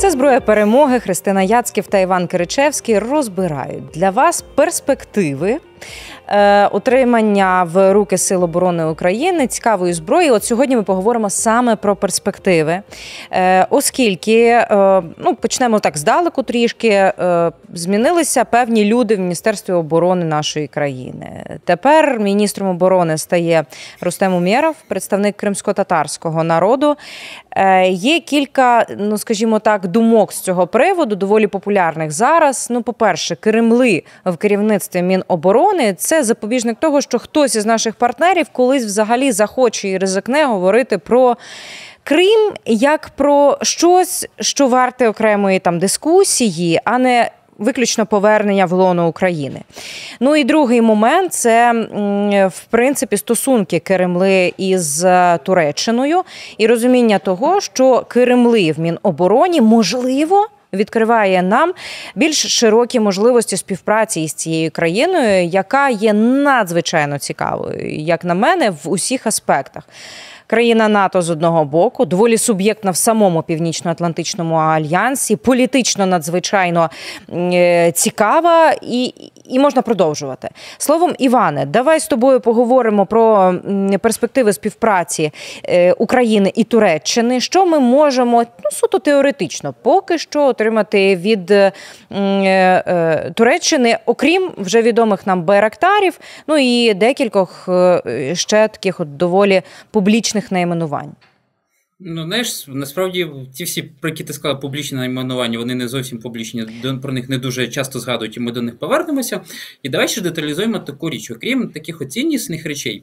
Це зброя перемоги. Христина Яцьків та Іван Киричевський розбирають для вас перспективи отримання в руки Сил оборони України цікавої зброї. От сьогодні ми поговоримо саме про перспективи, е, оскільки е, ну почнемо так здалеку трішки. Змінилися певні люди в міністерстві оборони нашої країни. Тепер міністром оборони стає Рустем Умєров, представник кримсько-татарського народу. Є кілька, ну скажімо так, думок з цього приводу, доволі популярних зараз. Ну, по перше, Кремли в керівництві Міноборони це запобіжник того, що хтось із наших партнерів колись взагалі захоче і ризикне говорити про. Крим як про щось, що варте окремої там дискусії, а не виключно повернення в лоно України. Ну і другий момент це в принципі стосунки Кремли із е, Туреччиною і розуміння того, що Кремли в Мінобороні можливо відкриває нам більш широкі можливості співпраці із цією країною, яка є надзвичайно цікавою, як на мене, в усіх аспектах. Країна НАТО з одного боку, доволі суб'єктна в самому північно-атлантичному альянсі, політично надзвичайно е, цікава і і можна продовжувати. Словом, Іване, давай з тобою поговоримо про перспективи співпраці е, України і Туреччини. Що ми можемо ну суто теоретично поки що отримати від е, Туреччини, окрім вже відомих нам байрактарів, ну і декількох ще таких от доволі публічних публічних найменувань? Ну, знаєш, насправді ті всі, про які ти сказала, публічні найменування, вони не зовсім публічні, про них не дуже часто згадують, і ми до них повернемося. І давай ще деталізуємо таку річ, окрім таких оціннісних речей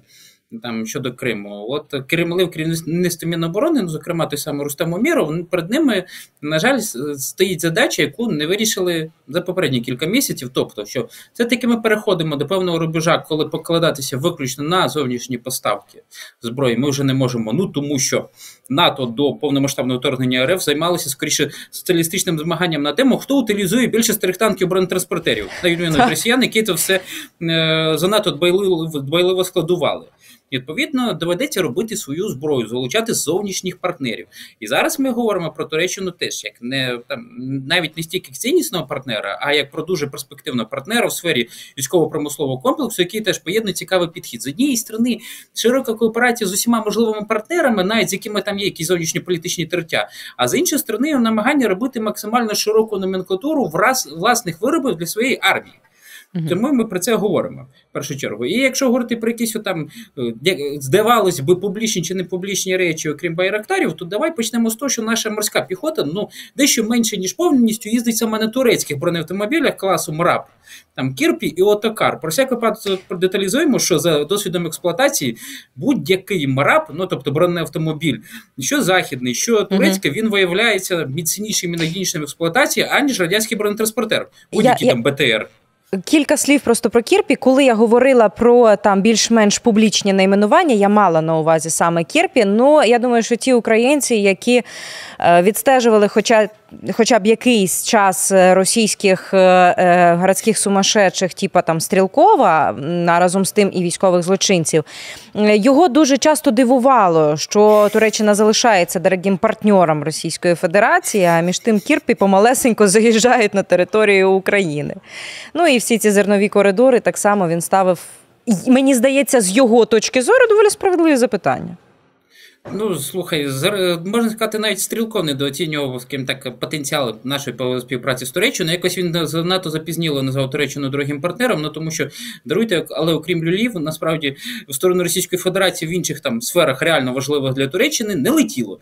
там щодо Криму. От Кремли в керівництві Міноборони, ну, зокрема той самий Рустам Уміров, перед ними, на жаль, стоїть задача, яку не вирішили за попередні кілька місяців. Тобто, що це таки ми переходимо до певного рубежа, коли покладатися виключно на зовнішні поставки зброї. Ми вже не можемо. Ну тому що НАТО до повномасштабного вторгнення РФ займалося скоріше соціалістичним змаганням на тему, хто утилізує більше старих танків бронетранспортерів, на відміну від росіян, які це все е, занадто дбайливо, дбайливо складували. Відповідно, доведеться робити свою зброю, залучати зовнішніх партнерів. І зараз ми говоримо про Туреччину теж як не там навіть не стільки ціннісного партнера, а як про дуже перспективного партнера в сфері військово-промислового комплексу, який теж поєднує цікавий підхід. З однієї сторони, широка кооперація з усіма можливими партнерами, навіть з якими там є якісь зовнішньополітичні тертя, а з іншої сторони, намагання робити максимально широку номенклатуру враз власних виробів для своєї армії. Тому ми про це говоримо в першу чергу. І якщо говорити про якісь там, е, здавалось би, публічні чи не публічні речі, окрім байрактарів, то давай почнемо з того, що наша морська піхота ну, дещо менше, ніж повністю їздить саме на турецьких бронеавтомобілях класу МРАП, там Кірпі і Отокар. Про всяк випадок продеталізуємо, що за досвідом експлуатації будь-який МРАП, ну тобто бронеавтомобіль, що західний, що турецький, він виявляється міцнішим і надійнішим в експлуатації, аніж радянський бронетранспортер, будь-який там БТР. Кілька слів просто про Кірпі. Коли я говорила про там більш-менш публічні найменування, я мала на увазі саме Кірпі. Ну я думаю, що ті українці, які е, відстежували, хоча хоча б якийсь час е, російських е, е, городських сумасшедших, типа там Стрілкова, а разом з тим і військових злочинців, його дуже часто дивувало, що Туреччина залишається дорогим партнером Російської Федерації, а між тим Кірпі помалесенько заїжджають на територію України. Ну і всі ці зернові коридори так само він ставив. Мені здається, з його точки зору доволі справедливі запитання. Ну, слухай, можна сказати, навіть стрілко недооцінював скажімо так потенціал нашої співпраці з Туреччиною. Якось він занадто запізніло назвав Туреччину другим партнером. Ну тому що даруйте, але окрім люлів, насправді в сторону Російської Федерації в інших там сферах реально важливих для Туреччини не летіло,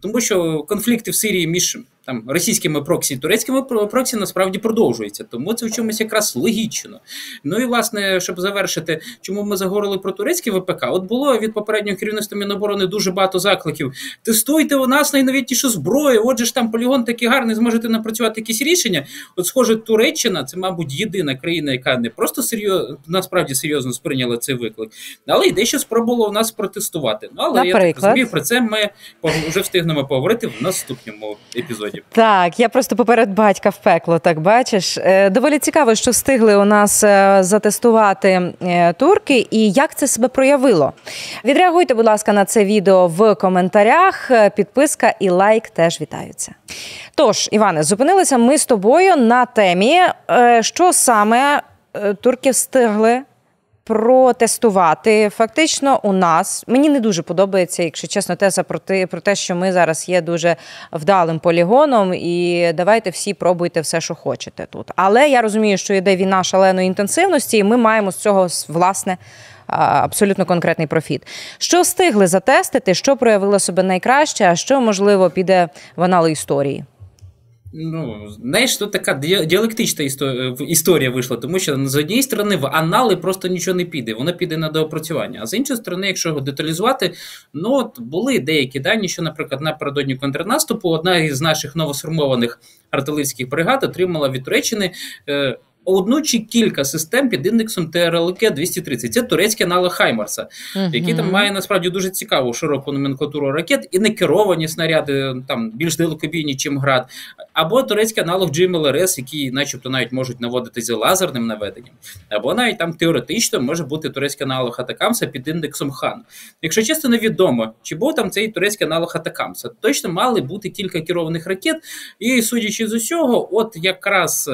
тому що конфлікти в Сирії між там російськими проксі турецькими проксі насправді продовжується. Тому це в чомусь якраз логічно. Ну і власне, щоб завершити, чому ми заговорили про турецьке ВПК? От було від попереднього керівництва Міноборони дуже багато закликів. Тестуйте у нас найновітнішу зброю. Отже ж там полігон такий гарний, зможете напрацювати якісь рішення. От, схоже, Туреччина це, мабуть, єдина країна, яка не просто серйозно насправді серйозно сприйняла цей виклик, але й дещо спробувала у нас протестувати. Ну але Наприклад? я так розумію, про це ми вже встигнемо поговорити в наступному епізоді. Епізодів. Так, я просто поперед батька в пекло, так бачиш. Е, доволі цікаво, що встигли у нас е, затестувати е, турки і як це себе проявило. Відреагуйте, будь ласка, на це відео в коментарях. Підписка і лайк теж вітаються. Тож, Іване, зупинилися ми з тобою на темі, що саме турки встигли протестувати. Фактично, у нас мені не дуже подобається, якщо чесно, теза про те, про те, що ми зараз є дуже вдалим полігоном, і давайте всі пробуйте все, що хочете тут. Але я розумію, що йде війна шаленої інтенсивності, і ми маємо з цього власне. Абсолютно конкретний профіт. Що встигли затестити, що проявило себе найкраще, а що можливо піде в анали історії? Ну, знаєш, тут така діалектична історія вийшла, тому що з однієї сторони в анали просто нічого не піде, воно піде на доопрацювання. А з іншої сторони, якщо його деталізувати, ну от були деякі дані, що, наприклад, напередодні контрнаступу одна із наших новосформованих артилерійських бригад отримала від Туреччини. Одну чи кілька систем під індексом TRLG 230. Це турецький аналог Хаймарса, uh-huh. який там має насправді дуже цікаву широку номенклатуру ракет і не керовані снаряди, там більш далекобійні, чим град, або турецький аналог GMLRS, які, начебто, навіть можуть наводитися лазерним наведенням, або навіть там теоретично може бути турецький аналог Атакамса під індексом Хан. Якщо чесно, невідомо, чи був там цей турецький аналог Атакамса, точно мали бути кілька керованих ракет, і судячи з усього, от якраз.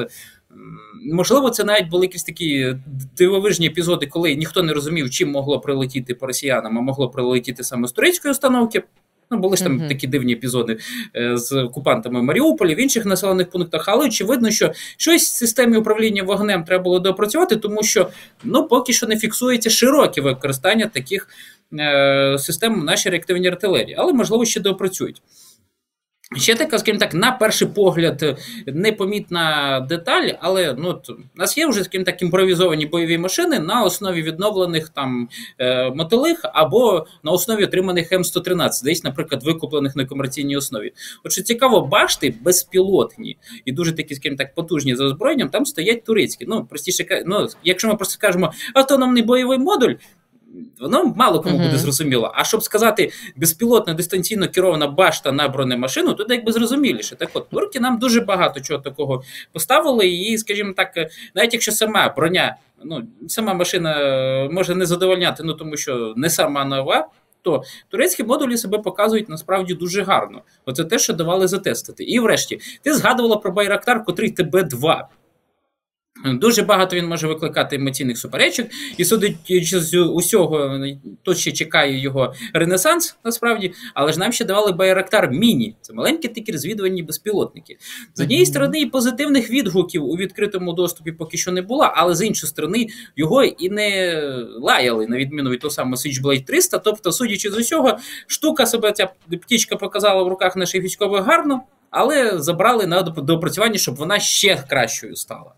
Можливо, це навіть були якісь такі дивовижні епізоди, коли ніхто не розумів, чим могло прилетіти по росіянам, а могло прилетіти саме з турецької установки. Ну, були ж там uh-huh. такі дивні епізоди е, з окупантами в Маріуполі, в інших населених пунктах, але очевидно, що щось в системі управління вогнем треба було допрацювати, тому що ну, поки що не фіксується широке використання таких е, систем в нашій реактивній артилерії, але можливо ще допрацюють. Ще така, скажімо так, на перший погляд, непомітна деталь, але ну, от, у нас є вже скажімо так, імпровізовані бойові машини на основі відновлених там е, мотилих або на основі отриманих М113, десь, наприклад, викуплених на комерційній основі. От що цікаво, башти безпілотні і дуже такі, скажімо так, потужні за озброєнням, там стоять турецькі. Ну, простіше ну, якщо ми просто кажемо автономний бойовий модуль, воно мало кому uh-huh. буде зрозуміло. А щоб сказати безпілотна дистанційно керована башта на бронемашину, то якби зрозуміліше. Так от турки нам дуже багато чого такого поставили, і, скажімо так, навіть якщо сама броня, ну сама машина може не задовольняти, ну тому що не сама нова. То турецькі модулі себе показують насправді дуже гарно. Оце те, що давали затестити. І врешті, ти згадувала про Байрактар, котрий ТБ-2. Дуже багато він може викликати емоційних суперечок, і судячи з усього, тут ще чекає його ренесанс, насправді, але ж нам ще давали Байрактар Міні. Це маленькі такі розвідувальні безпілотники. З однієї сторони, і позитивних відгуків у відкритому доступі поки що не було, але з іншої сторони, його і не лаяли, на відміну від того самого Switchblade 300. Тобто, судячи з усього, штука себе ця птічка показала в руках наших військових гарно, але забрали на допрацювання, щоб вона ще кращою стала.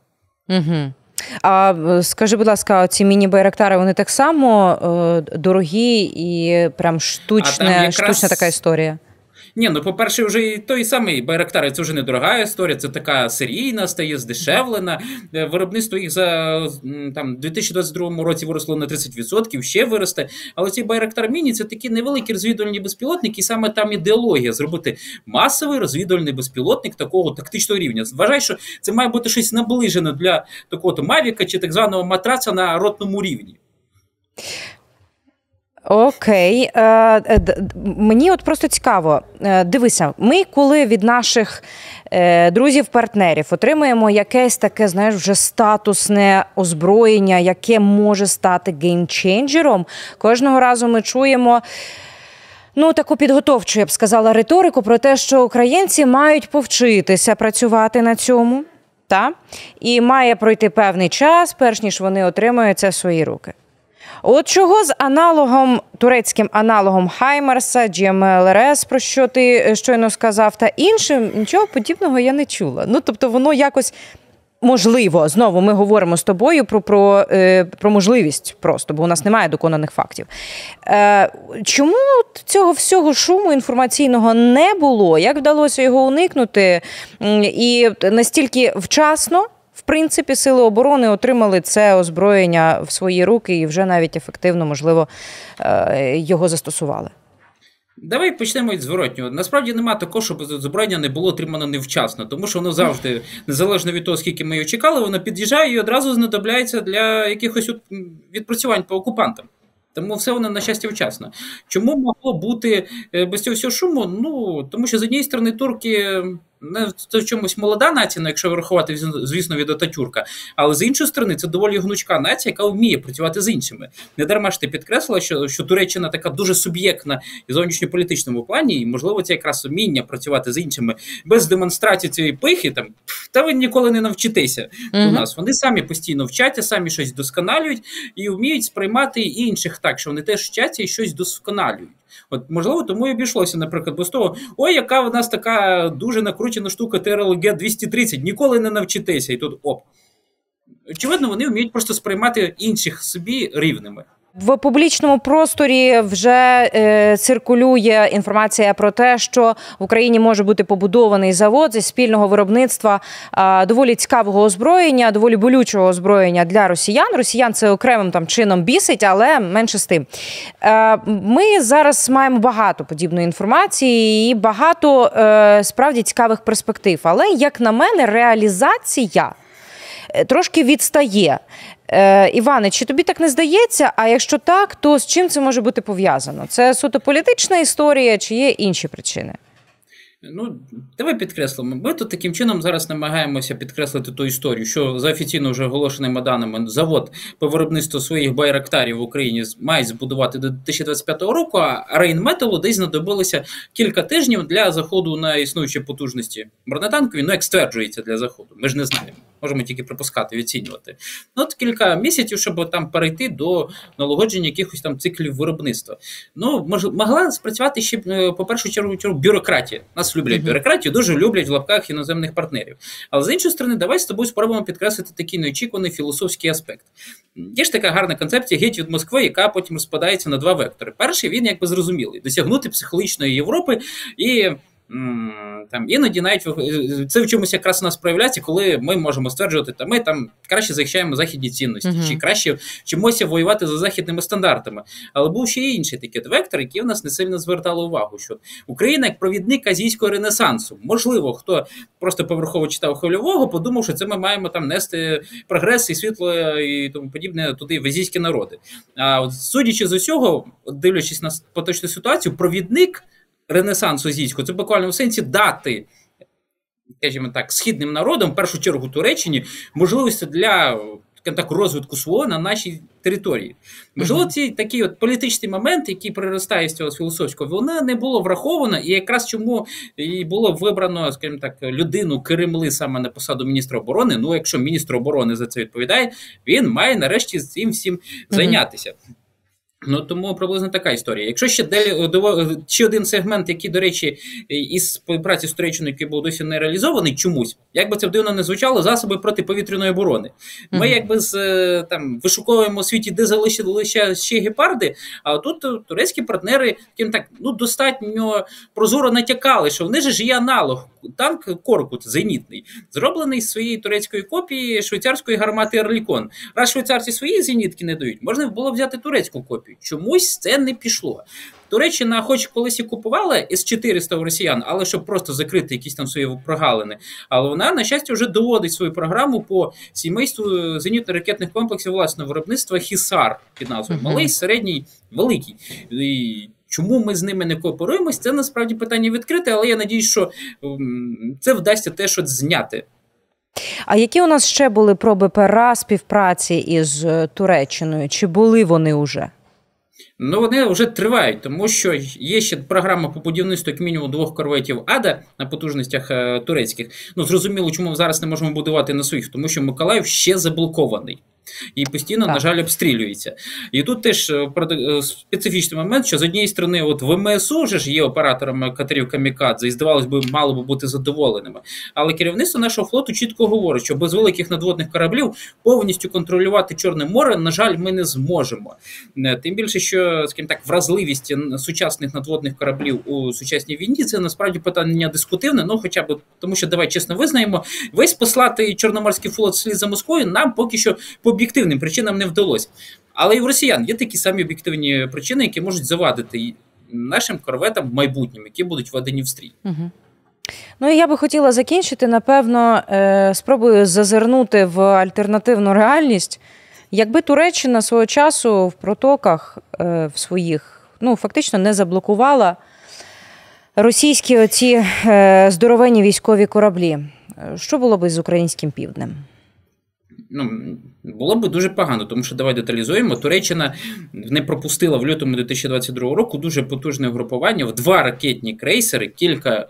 Угу. А скажи, будь ласка, ці міні-байрактари, вони так само е, дорогі і прям штучне, якраз... штучна така історія. Ні, ну по-перше, вже і той самий Байрактар, це вже не дорога історія, це така серійна, стає здешевлена. Е, виробництво їх за там 2022 році виросло на 30%, ще виросте. Але ці Байрактар Міні це такі невеликі розвідувальні безпілотники, і саме там ідеологія зробити масовий розвідувальний безпілотник такого тактичного рівня. Вважай, що це має бути щось наближене для такого Мавіка чи так званого матраца на ротному рівні. Окей, Е, е мені от просто цікаво. Е, дивися, ми коли від наших е, друзів-партнерів отримуємо якесь таке, знаєш, вже статусне озброєння, яке може стати геймченджером, кожного разу ми чуємо. Ну, таку підготовчу, я б сказала, риторику про те, що українці мають повчитися працювати на цьому, та? і має пройти певний час, перш ніж вони отримують це в свої руки. От чого з аналогом, турецьким аналогом Хаймерса, GMLRS, про що ти е, щойно сказав, та іншим нічого подібного я не чула. Ну тобто, воно якось. Можливо, знову ми говоримо з тобою про про, е, про можливість просто, бо у нас немає доконаних фактів. Е, Чому цього всього шуму інформаційного не було? Як вдалося його уникнути? І настільки вчасно, в принципі, сили оборони отримали це озброєння в свої руки і вже навіть ефективно, можливо, е, його застосували. Давай почнемо від зворотнього. Насправді немає такого, щоб зображення не було отримано невчасно, тому що воно завжди, незалежно від того, скільки ми його чекали, воно під'їжджає і одразу знадобляється для якихось відпрацювань по окупантам. Тому все воно на щастя вчасно. Чому могло бути е, без цього всього шуму? Ну тому що з однієї сторони турки це в чомусь молода нація, ну, якщо врахувати, звісно, від Ататюрка. Але з іншої сторони, це доволі гнучка нація, яка вміє працювати з іншими. Не дарма ж ти підкреслила, що що Туреччина така дуже суб'єктна і зовнішньополітичному плані, і можливо, це якраз уміння працювати з іншими без демонстрації цієї пихи. Там та ви ніколи не навчитеся mm-hmm. у нас. Вони самі постійно вчаться, самі щось досконалюють і вміють сприймати інших так, що вони теж вчаться і щось досконалюють. От можливо, тому і обійшлося, наприклад, без того, ой, яка в нас така дуже накручена штука TRLG 230, ніколи не навчитися. І тут оп. Очевидно, вони вміють просто сприймати інших собі рівними. В публічному просторі вже е, циркулює інформація про те, що в Україні може бути побудований завод зі спільного виробництва е, доволі цікавого озброєння, доволі болючого озброєння для росіян. Росіян це окремим там чином бісить, але менше з тим. Е, ми зараз маємо багато подібної інформації і багато е, справді цікавих перспектив. Але як на мене, реалізація. Е, трошки відстає. Е, Іване, чи тобі так не здається? А якщо так, то з чим це може бути пов'язано? Це суто політична історія, чи є інші причини? Ну, давай підкреслимо. Ми тут таким чином зараз намагаємося підкреслити ту історію, що за офіційно вже оголошеними даними завод по виробництву своїх байрактарів в Україні має збудувати до 2025 року, а Рейнметалу десь знадобилося кілька тижнів для заходу на існуючі потужності бронетанкові, ну як стверджується для заходу. Ми ж не знаємо можемо тільки припускати, відцінювати. Ну, от кілька місяців, щоб там перейти до налагодження якихось там циклів виробництва. Ну, мож, могла спрацювати ще е, по першу чергу бюрократія. Нас люблять mm-hmm. бюрократію, дуже люблять в лапках іноземних партнерів. Але з іншої сторони, давай з тобою спробуємо підкреслити такий неочікуваний філософський аспект. Є ж така гарна концепція геть від Москви, яка потім розпадається на два вектори. Перший він якби зрозумілий досягнути психологічної Європи і там Іноді навіть це в чомусь якраз у нас проявляється, коли ми можемо стверджувати, що ми там краще захищаємо західні цінності, uh-huh. чи краще вчимося воювати за західними стандартами. Але був ще й інший такий вектор, який в нас не сильно звертали увагу. Що Україна як провідник азійського ренесансу, можливо, хто просто поверхово читав хвильового, подумав, що це ми маємо там нести прогрес і світло і тому подібне туди в азійські народи. А от судячи з усього, дивлячись на поточну ситуацію, провідник ренесансу азійського, це буквально в сенсі дати, скажімо так, східним народам, в першу чергу Туреччині, можливості для так, розвитку свого на нашій території. Можливо, ці такий от політичний момент, який приростає з цього філософського, вона не було враховано, і якраз чому і було вибрано, скажімо так, людину Кремли саме на посаду міністра оборони. Ну, якщо міністр оборони за це відповідає, він має нарешті з цим всім зайнятися. Ну тому приблизно така історія. Якщо ще далі ще один сегмент, який, до речі, із співпраці з Туреччиною, який був досі не реалізований, чомусь, як би це дивно не звучало, засоби протиповітряної оборони. Ми mm-hmm. якби з е, там вишуковуємо у світі, де залишили ще, ще гепарди. А тут турецькі партнери таким так ну достатньо прозоро натякали, що в них ж є аналог. Танк Коркут зенітний, зроблений з своєї турецької копії швейцарської гармати Ерлікон. Раз швейцарці свої зенітки не дають, можна було взяти турецьку копію. Чомусь це не пішло. Туреччина, хоч колись і купувала с 400 у росіян, але щоб просто закрити якісь там свої прогалини. Але вона, на щастя, вже доводить свою програму по сімейству зенітно-ракетних комплексів власного виробництва Хісар під назвою Малий, середній, великий. І Чому ми з ними не кооперуємось? Це насправді питання відкрите, але я надію, що це вдасться теж от зняти. А які у нас ще були проби пера співпраці із е, Туреччиною? Чи були вони уже? Ну, вони вже тривають, тому що є ще програма по будівництву як мінімум двох корветів Ада на потужностях е, турецьких. Ну зрозуміло, чому ми зараз не можемо будувати на своїх, тому що Миколаїв ще заблокований і постійно, так. на жаль, обстрілюється. І тут теж е, е, специфічний момент, що з однієї сторони, от ВМСУ вже ж є операторами катерів Камікадзе, і здавалось би, мало би бути задоволеними. Але керівництво нашого флоту чітко говорить, що без великих надводних кораблів повністю контролювати Чорне море, на жаль, ми не зможемо. Е, тим більше, що скажімо так, вразливість сучасних надводних кораблів у сучасній війні це насправді питання дискутивне, ну хоча б тому, що давай чесно визнаємо, весь послати Чорноморський флот слід за Москвою нам поки що по об'єктивним причинам не вдалося. Але і в росіян є такі самі об'єктивні причини, які можуть завадити нашим корветам майбутнім, які будуть введені в стрій. Угу. Ну і я би хотіла закінчити, напевно, е, спробую зазирнути в альтернативну реальність. Якби Туреччина свого часу в протоках е, в своїх ну, фактично не заблокувала російські оці е, здоровенні військові кораблі, що було б з українським півднем? Ну, було б дуже погано, тому що давай деталізуємо. Туреччина не пропустила в лютому 2022 року дуже потужне угрупування в два ракетні крейсери, кілька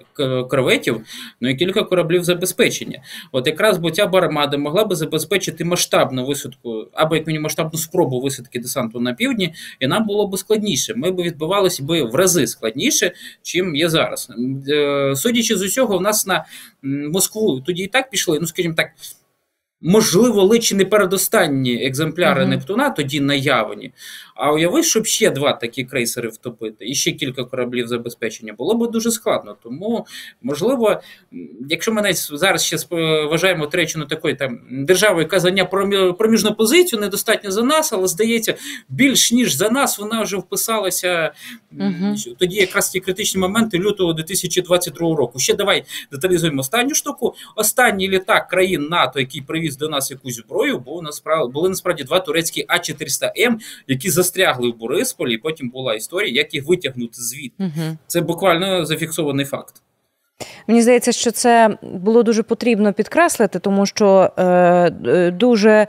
корветів, ну і кілька кораблів забезпечення. От якраз бо ця бармада могла би забезпечити масштабну висадку, або як мінімум масштабну спробу висадки десанту на півдні, і нам було б складніше. Ми б відбивалися би в рази складніше, чим є зараз. Е, судячи з усього, у нас на Москву тоді і так пішли, ну скажімо так можливо, лише не передостанні екземпляри uh-huh. Нептуна тоді наявні. А уяви, щоб ще два такі крейсери втопити, і ще кілька кораблів забезпечення, було б дуже складно. Тому, можливо, якщо ми навіть зараз ще вважаємо Туреччину такою там державою, яка зайняла проміжну позицію, недостатньо за нас, але здається, більш ніж за нас вона вже вписалася uh-huh. тоді, якраз ті критичні моменти лютого 2022 року. Ще давай деталізуємо останню штуку. Останній літак країн НАТО, який привіз до нас якусь зброю, бо насправді були насправді два турецькі А 400 М, які застрягли в Борисполі, і потім була історія, як їх витягнути звідти. Угу. Це буквально зафіксований факт. Мені здається, що це було дуже потрібно підкреслити, тому що е, е дуже.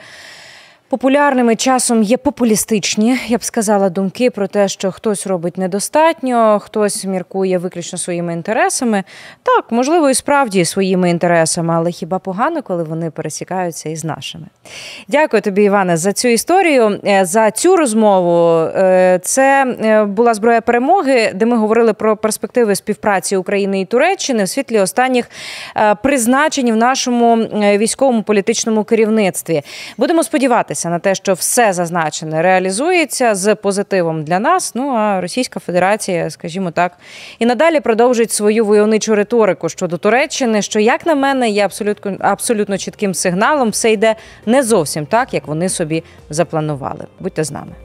Популярними часом є популістичні, я б сказала, думки про те, що хтось робить недостатньо, хтось міркує виключно своїми інтересами. Так, можливо, і справді своїми інтересами, але хіба погано, коли вони пересікаються із нашими? Дякую тобі, Іване, за цю історію, е, за цю розмову. Е, це е, була зброя перемоги, де ми говорили про перспективи співпраці України і Туреччини в світлі останніх призначень в нашому військовому політичному керівництві. Будемо сподіватися сподіватися на те, що все зазначене реалізується з позитивом для нас. Ну а Російська Федерація, скажімо так, і надалі продовжить свою войовничу риторику щодо Туреччини, що, як на мене, є абсолютно абсолютно чітким сигналом. Все йде не зовсім так, як вони собі запланували. Будьте з нами.